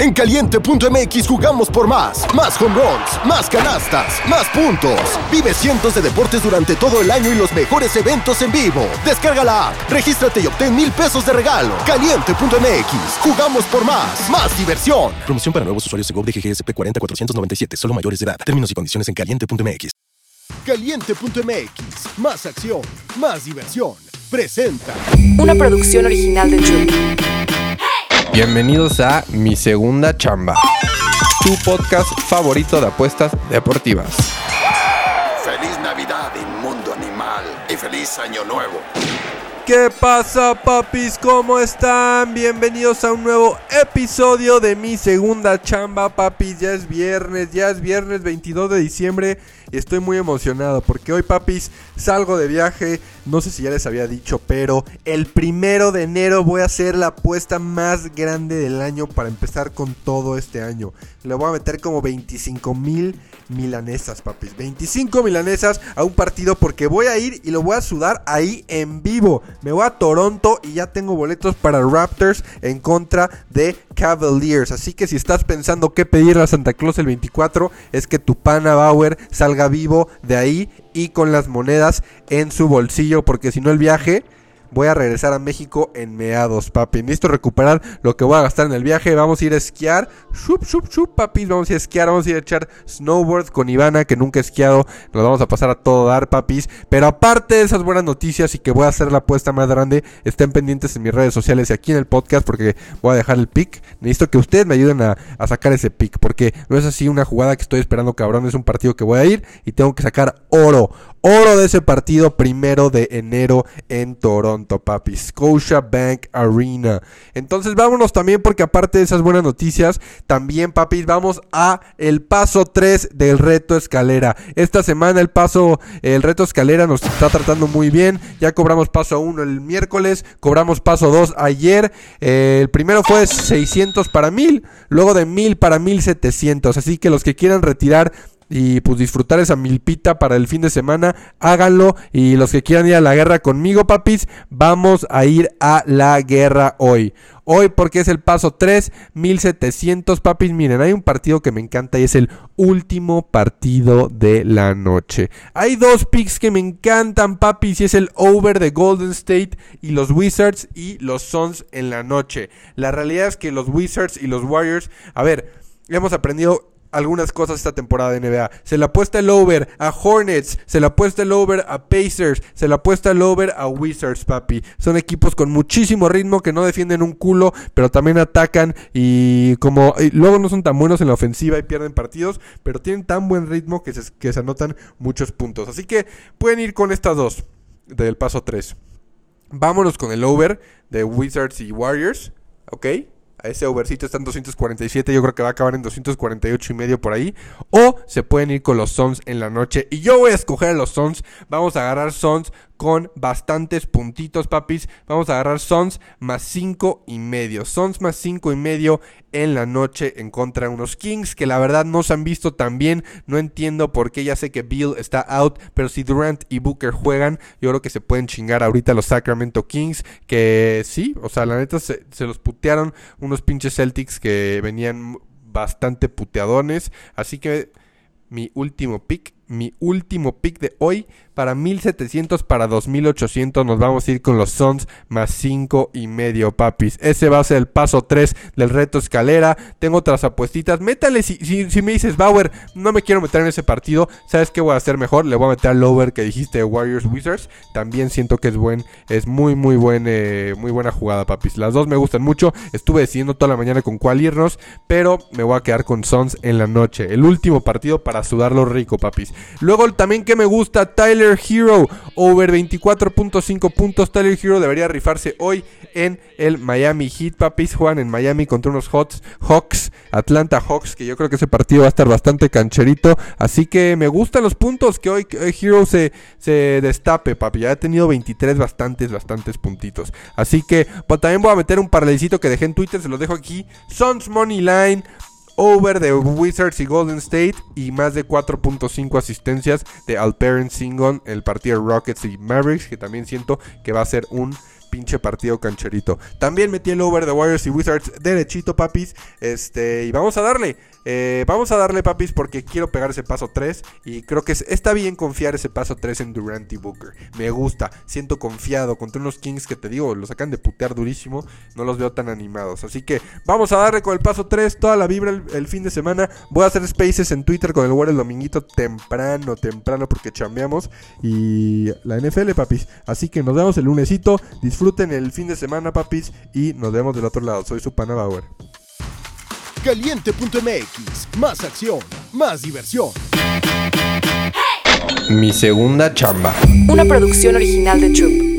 En caliente.mx jugamos por más. Más home runs, más canastas, más puntos. Vive cientos de deportes durante todo el año y los mejores eventos en vivo. Descarga la app, regístrate y obtén mil pesos de regalo. Caliente.mx, jugamos por más. Más diversión. Promoción para nuevos usuarios de GOV de GGSP 40497, solo mayores de edad. Términos y condiciones en caliente.mx. Caliente.mx, más acción, más diversión. Presenta. Una producción original de Chuck. Bienvenidos a Mi Segunda Chamba, tu podcast favorito de apuestas deportivas. Feliz Navidad, inmundo animal, y feliz Año Nuevo. ¿Qué pasa, papis? ¿Cómo están? Bienvenidos a un nuevo episodio de Mi Segunda Chamba, papis. Ya es viernes, ya es viernes 22 de diciembre y estoy muy emocionado porque hoy, papis, salgo de viaje. No sé si ya les había dicho, pero el primero de enero voy a hacer la apuesta más grande del año para empezar con todo este año. Le voy a meter como 25 mil milanesas, papis. 25 milanesas a un partido porque voy a ir y lo voy a sudar ahí en vivo. Me voy a Toronto y ya tengo boletos para Raptors en contra de Cavaliers. Así que si estás pensando qué pedirle a Santa Claus el 24, es que tu pana Bauer salga vivo de ahí y con las monedas en su bolsillo, porque si no el viaje voy a regresar a México en meados, papi. Necesito recuperar lo que voy a gastar en el viaje. Vamos a ir a esquiar. Shup, shup, shup, papi. Vamos a ir a esquiar. Vamos a ir a echar snowboard con Ivana, que nunca he esquiado. Nos vamos a pasar a todo dar, papis. Pero aparte de esas buenas noticias y que voy a hacer la apuesta más grande, estén pendientes en mis redes sociales y aquí en el podcast porque voy a dejar el pick. Necesito que ustedes me ayuden a, a sacar ese pick porque no es así una jugada que estoy esperando, cabrón. Es un partido que voy a ir y tengo que sacar oro. Oro de ese partido primero de enero en Toronto, papi. Scotia Bank Arena. Entonces vámonos también porque aparte de esas buenas noticias, también, papis, vamos a el paso 3 del reto escalera. Esta semana el paso, el reto escalera nos está tratando muy bien. Ya cobramos paso 1 el miércoles, cobramos paso 2 ayer. Eh, el primero fue 600 para 1000, luego de 1000 para 1700. Así que los que quieran retirar y pues disfrutar esa milpita para el fin de semana, háganlo. Y los que quieran ir a la guerra conmigo, papis, vamos a ir a la guerra hoy. Hoy porque es el paso 3, 1700, papis. Miren, hay un partido que me encanta y es el último partido de la noche. Hay dos picks que me encantan, papis, y es el over de Golden State y los Wizards y los Suns en la noche. La realidad es que los Wizards y los Warriors, a ver, hemos aprendido algunas cosas esta temporada de NBA. Se le apuesta el over a Hornets, se le apuesta el over a Pacers, se le apuesta el over a Wizards, papi. Son equipos con muchísimo ritmo que no defienden un culo, pero también atacan y como luego no son tan buenos en la ofensiva y pierden partidos, pero tienen tan buen ritmo que se, que se anotan muchos puntos. Así que pueden ir con estas dos del paso 3. Vámonos con el over de Wizards y Warriors, ¿ok? Ese overcito está en 247, yo creo que va a acabar en 248 y medio por ahí. O se pueden ir con los Sons en la noche. Y yo voy a escoger a los Sons. Vamos a agarrar Sons con bastantes puntitos, papis. Vamos a agarrar Sons más 5 y medio. Sons más 5 y medio en la noche en contra de unos Kings que la verdad no se han visto tan bien. No entiendo por qué. Ya sé que Bill está out, pero si Durant y Booker juegan, yo creo que se pueden chingar ahorita los Sacramento Kings. Que sí, o sea, la neta se, se los putearon unos pinches Celtics que venían bastante puteadones. Así que mi último pick, mi último pick de hoy para 1700 para 2800 nos vamos a ir con los Suns más 5 y medio papis. Ese va a ser el paso 3 del reto escalera. Tengo otras apuestitas. Métale si, si, me dices Bauer, no me quiero meter en ese partido. ¿Sabes qué voy a hacer mejor? Le voy a meter al over que dijiste de Warriors Wizards. También siento que es buen, es muy muy buen, eh, muy buena jugada papis. Las dos me gustan mucho. Estuve decidiendo toda la mañana con cuál irnos, pero me voy a quedar con Suns en la noche. El último partido para sudarlo rico papis. Luego también que me gusta Tyler Hero, over 24.5 puntos. Tyler Hero debería rifarse hoy en el Miami Heat. Papis juegan en Miami contra unos Hawks, Hawks, Atlanta Hawks, que yo creo que ese partido va a estar bastante cancherito. Así que me gustan los puntos que hoy Hero se, se destape, papi. Ya ha tenido 23 bastantes, bastantes puntitos. Así que pues, también voy a meter un paralelito que dejé en Twitter, se los dejo aquí. Sons Money Line over de Wizards y Golden State y más de 4.5 asistencias de Alperen Singon, el partido Rockets y Mavericks, que también siento que va a ser un pinche partido cancherito. También metí el over de Warriors y Wizards derechito, papis. Este, y vamos a darle. Eh, vamos a darle, papis, porque quiero pegar ese paso 3. Y creo que es- está bien confiar ese paso 3 en Durant y Booker. Me gusta, siento confiado contra unos Kings que te digo, los sacan de putear durísimo. No los veo tan animados. Así que vamos a darle con el paso 3. Toda la vibra el, el fin de semana. Voy a hacer spaces en Twitter con el War el dominguito temprano, temprano, porque chambeamos. Y la NFL, papis. Así que nos vemos el lunesito. Disfruten el fin de semana, papis. Y nos vemos del otro lado. Soy su pana Bauer. Caliente.mx, más acción, más diversión. Mi segunda chamba. Una producción original de Troop.